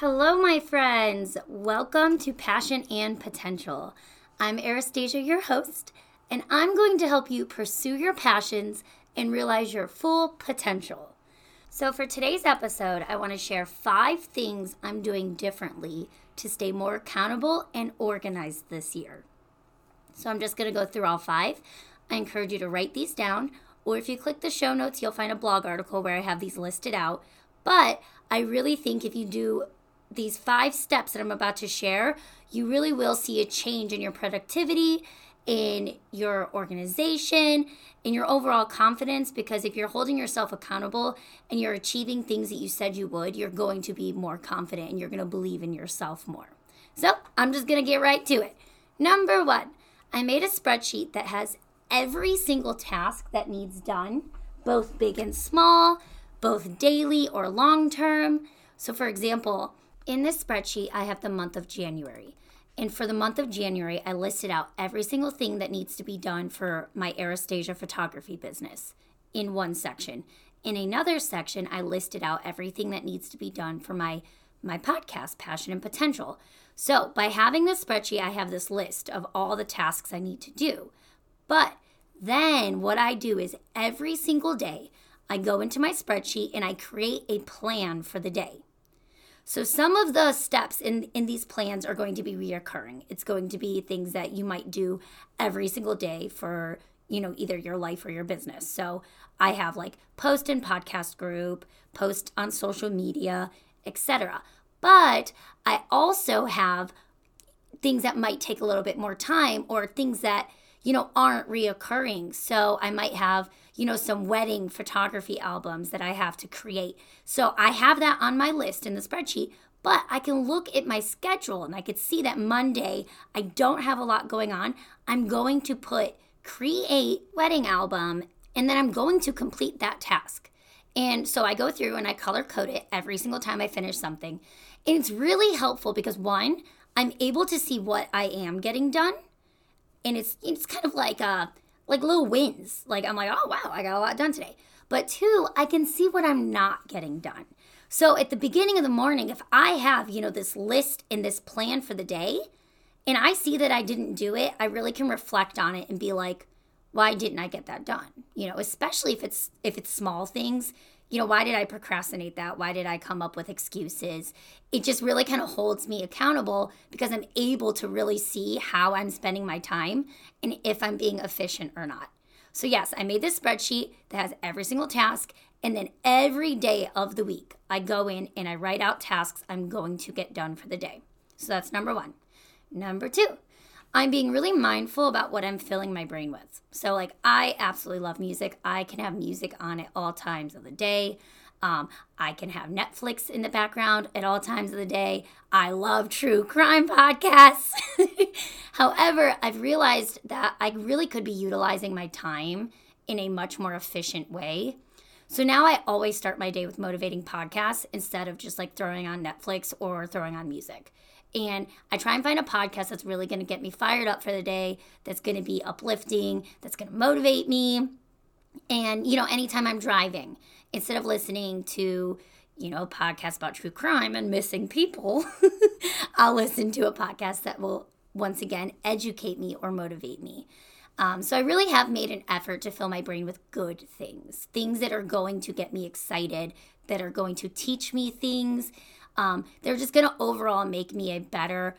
Hello, my friends. Welcome to Passion and Potential. I'm Arastasia, your host, and I'm going to help you pursue your passions and realize your full potential. So, for today's episode, I want to share five things I'm doing differently to stay more accountable and organized this year. So, I'm just going to go through all five. I encourage you to write these down, or if you click the show notes, you'll find a blog article where I have these listed out. But I really think if you do these five steps that I'm about to share, you really will see a change in your productivity, in your organization, in your overall confidence. Because if you're holding yourself accountable and you're achieving things that you said you would, you're going to be more confident and you're going to believe in yourself more. So I'm just going to get right to it. Number one, I made a spreadsheet that has every single task that needs done, both big and small, both daily or long term. So, for example, in this spreadsheet, I have the month of January. And for the month of January, I listed out every single thing that needs to be done for my Arastasia photography business in one section. In another section, I listed out everything that needs to be done for my my podcast, Passion and Potential. So, by having this spreadsheet, I have this list of all the tasks I need to do. But then what I do is every single day, I go into my spreadsheet and I create a plan for the day. So some of the steps in in these plans are going to be reoccurring. It's going to be things that you might do every single day for, you know, either your life or your business. So I have like post in podcast group, post on social media, etc. But I also have things that might take a little bit more time or things that you know, aren't reoccurring. So I might have, you know, some wedding photography albums that I have to create. So I have that on my list in the spreadsheet, but I can look at my schedule and I could see that Monday I don't have a lot going on. I'm going to put create wedding album and then I'm going to complete that task. And so I go through and I color code it every single time I finish something. And it's really helpful because one, I'm able to see what I am getting done and it's it's kind of like uh like little wins. Like I'm like, oh wow, I got a lot done today. But two, I can see what I'm not getting done. So at the beginning of the morning, if I have, you know, this list and this plan for the day, and I see that I didn't do it, I really can reflect on it and be like, why didn't I get that done? You know, especially if it's if it's small things you know, why did I procrastinate that? Why did I come up with excuses? It just really kind of holds me accountable because I'm able to really see how I'm spending my time and if I'm being efficient or not. So, yes, I made this spreadsheet that has every single task. And then every day of the week, I go in and I write out tasks I'm going to get done for the day. So, that's number one. Number two, I'm being really mindful about what I'm filling my brain with. So, like, I absolutely love music. I can have music on at all times of the day. Um, I can have Netflix in the background at all times of the day. I love true crime podcasts. However, I've realized that I really could be utilizing my time in a much more efficient way. So now I always start my day with motivating podcasts instead of just like throwing on Netflix or throwing on music. And I try and find a podcast that's really going to get me fired up for the day, that's going to be uplifting, that's going to motivate me. And, you know, anytime I'm driving, instead of listening to, you know, a podcast about true crime and missing people, I'll listen to a podcast that will, once again, educate me or motivate me. Um, so I really have made an effort to fill my brain with good things, things that are going to get me excited, that are going to teach me things, um, they're just going to overall make me a better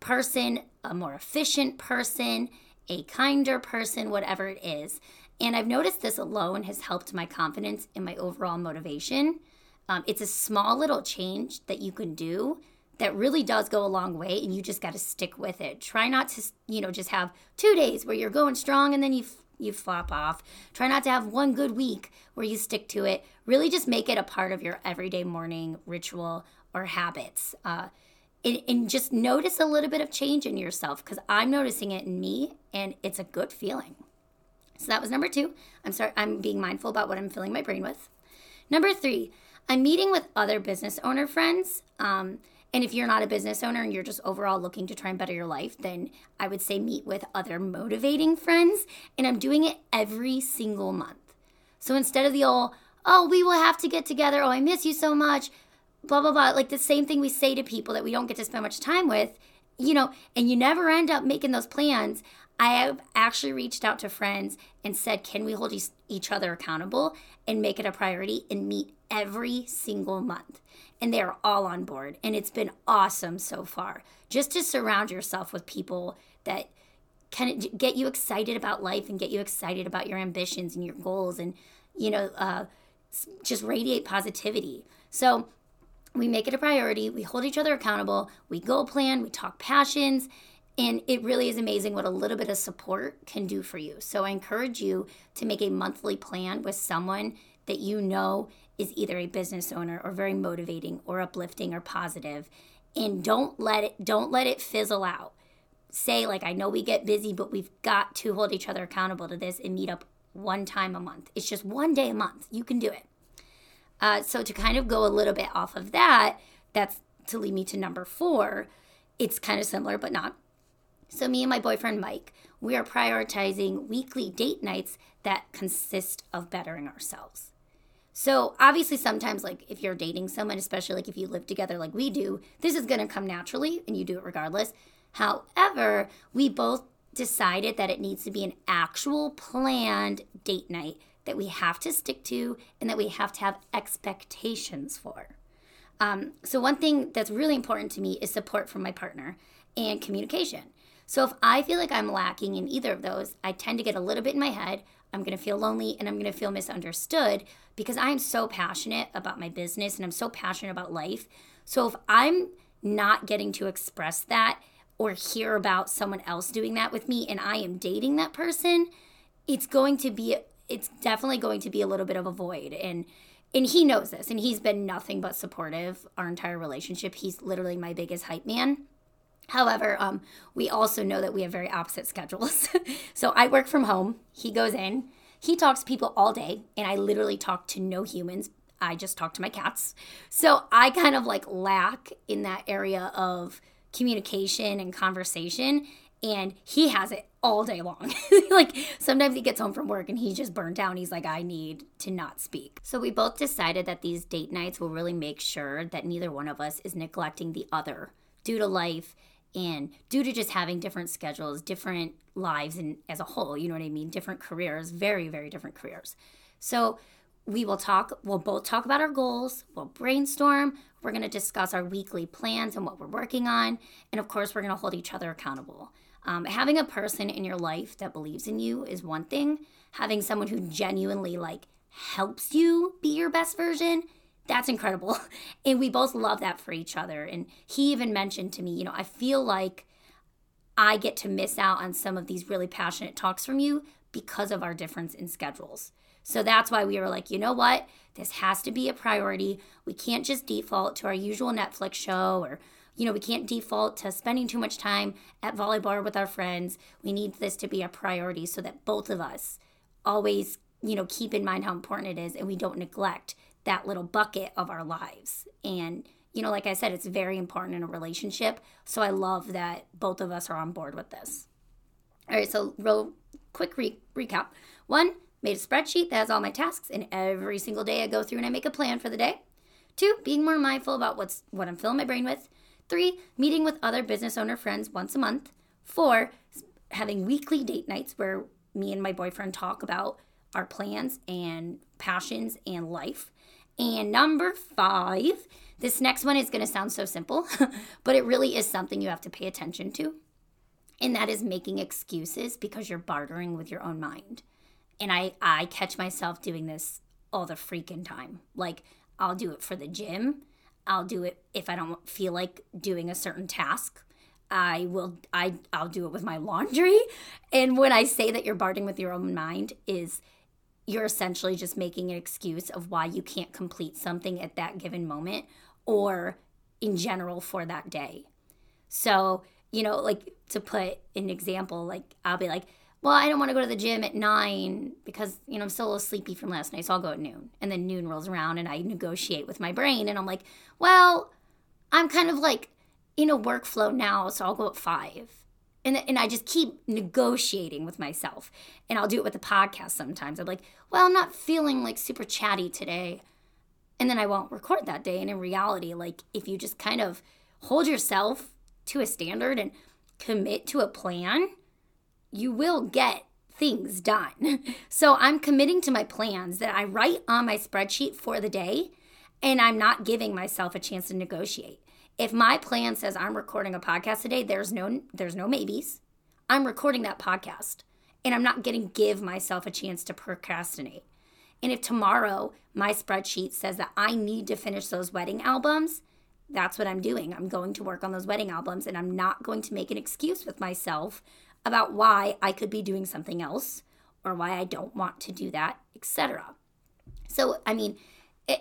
person, a more efficient person, a kinder person, whatever it is. And I've noticed this alone has helped my confidence and my overall motivation. Um, it's a small little change that you can do that really does go a long way and you just got to stick with it try not to you know just have two days where you're going strong and then you you flop off try not to have one good week where you stick to it really just make it a part of your everyday morning ritual or habits. Uh, and, and just notice a little bit of change in yourself because I'm noticing it in me and it's a good feeling. So that was number two. I'm sorry, I'm being mindful about what I'm filling my brain with. Number three, I'm meeting with other business owner friends. Um, and if you're not a business owner and you're just overall looking to try and better your life, then I would say meet with other motivating friends. And I'm doing it every single month. So instead of the old, oh, we will have to get together, oh, I miss you so much, blah, blah, blah. Like the same thing we say to people that we don't get to spend much time with, you know, and you never end up making those plans. I have actually reached out to friends and said, can we hold each other accountable and make it a priority and meet every single month? And they're all on board. And it's been awesome so far. Just to surround yourself with people that can get you excited about life and get you excited about your ambitions and your goals and, you know, uh, just radiate positivity. So we make it a priority. We hold each other accountable. We goal plan. We talk passions and it really is amazing what a little bit of support can do for you. So I encourage you to make a monthly plan with someone that you know is either a business owner or very motivating or uplifting or positive and don't let it don't let it fizzle out. Say like I know we get busy but we've got to hold each other accountable to this and meet up one time a month. It's just one day a month. You can do it. Uh, so to kind of go a little bit off of that, that's to lead me to number four. It's kind of similar but not so, me and my boyfriend Mike, we are prioritizing weekly date nights that consist of bettering ourselves. So, obviously, sometimes, like if you're dating someone, especially like if you live together like we do, this is going to come naturally and you do it regardless. However, we both decided that it needs to be an actual planned date night that we have to stick to and that we have to have expectations for. Um, so, one thing that's really important to me is support from my partner and communication. So if I feel like I'm lacking in either of those, I tend to get a little bit in my head. I'm going to feel lonely and I'm going to feel misunderstood because I am so passionate about my business and I'm so passionate about life. So if I'm not getting to express that or hear about someone else doing that with me and I am dating that person, it's going to be it's definitely going to be a little bit of a void and and he knows this and he's been nothing but supportive our entire relationship. He's literally my biggest hype man. However, um, we also know that we have very opposite schedules. so I work from home. He goes in. He talks to people all day, and I literally talk to no humans. I just talk to my cats. So I kind of like lack in that area of communication and conversation. And he has it all day long. like sometimes he gets home from work and he's just burnt out. He's like, I need to not speak. So we both decided that these date nights will really make sure that neither one of us is neglecting the other due to life and due to just having different schedules, different lives, and as a whole, you know what I mean, different careers, very, very different careers. So we will talk, we'll both talk about our goals, we'll brainstorm, we're gonna discuss our weekly plans and what we're working on, and of course, we're gonna hold each other accountable. Um, having a person in your life that believes in you is one thing. Having someone who genuinely like helps you be your best version that's incredible. And we both love that for each other. And he even mentioned to me, you know, I feel like I get to miss out on some of these really passionate talks from you because of our difference in schedules. So that's why we were like, you know what? This has to be a priority. We can't just default to our usual Netflix show or, you know, we can't default to spending too much time at volleyball with our friends. We need this to be a priority so that both of us always, you know, keep in mind how important it is and we don't neglect that little bucket of our lives. And, you know, like I said, it's very important in a relationship. So I love that both of us are on board with this. All right, so real quick re- recap. One, made a spreadsheet that has all my tasks, and every single day I go through and I make a plan for the day. Two, being more mindful about what's what I'm filling my brain with. Three, meeting with other business owner friends once a month. Four, having weekly date nights where me and my boyfriend talk about our plans and passions and life. And number five, this next one is going to sound so simple, but it really is something you have to pay attention to. And that is making excuses because you're bartering with your own mind. And I, I catch myself doing this all the freaking time. Like, I'll do it for the gym. I'll do it if I don't feel like doing a certain task. I will I I'll do it with my laundry. And when I say that you're bartering with your own mind is you're essentially just making an excuse of why you can't complete something at that given moment or in general for that day. So, you know, like to put an example, like I'll be like, well, I don't want to go to the gym at nine because, you know, I'm still a little sleepy from last night, so I'll go at noon. And then noon rolls around and I negotiate with my brain and I'm like, well, I'm kind of like in a workflow now, so I'll go at five and, and I just keep negotiating with myself. And I'll do it with the podcast sometimes. I'm like, well, I'm not feeling like super chatty today. and then I won't record that day. And in reality, like if you just kind of hold yourself to a standard and commit to a plan, you will get things done. So I'm committing to my plans that I write on my spreadsheet for the day, and I'm not giving myself a chance to negotiate. If my plan says I'm recording a podcast today, there's no there's no maybes. I'm recording that podcast and I'm not going to give myself a chance to procrastinate. And if tomorrow my spreadsheet says that I need to finish those wedding albums, that's what I'm doing. I'm going to work on those wedding albums and I'm not going to make an excuse with myself about why I could be doing something else or why I don't want to do that, etc. So, I mean,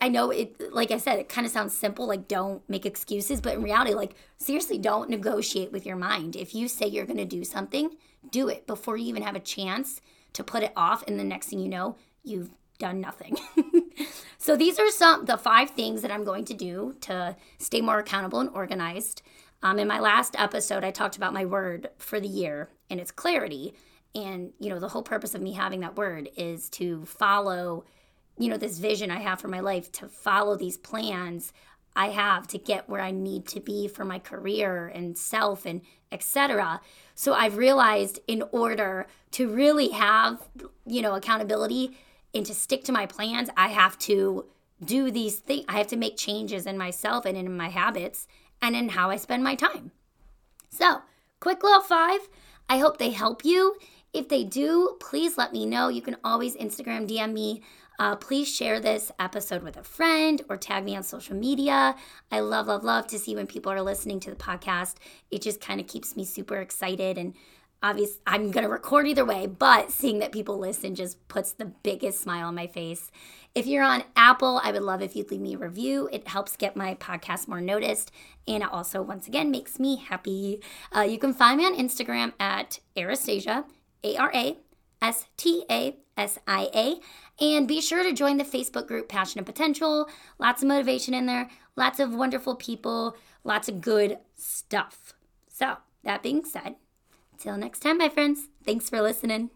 I know it, like I said, it kind of sounds simple, like don't make excuses, but in reality, like seriously, don't negotiate with your mind. If you say you're going to do something, do it before you even have a chance to put it off. And the next thing you know, you've done nothing. so these are some, the five things that I'm going to do to stay more accountable and organized. Um, in my last episode, I talked about my word for the year and it's clarity. And, you know, the whole purpose of me having that word is to follow you know this vision i have for my life to follow these plans i have to get where i need to be for my career and self and etc so i've realized in order to really have you know accountability and to stick to my plans i have to do these things i have to make changes in myself and in my habits and in how i spend my time. So quick little five. I hope they help you. If they do please let me know. You can always instagram dm me. Uh, please share this episode with a friend or tag me on social media. I love, love, love to see when people are listening to the podcast. It just kind of keeps me super excited and obviously I'm going to record either way, but seeing that people listen just puts the biggest smile on my face. If you're on Apple, I would love if you'd leave me a review. It helps get my podcast more noticed. And it also, once again, makes me happy. Uh, you can find me on Instagram at Arastasia, A R A S T A S I A. And be sure to join the Facebook group Passion and Potential. Lots of motivation in there, lots of wonderful people, lots of good stuff. So, that being said, until next time, my friends, thanks for listening.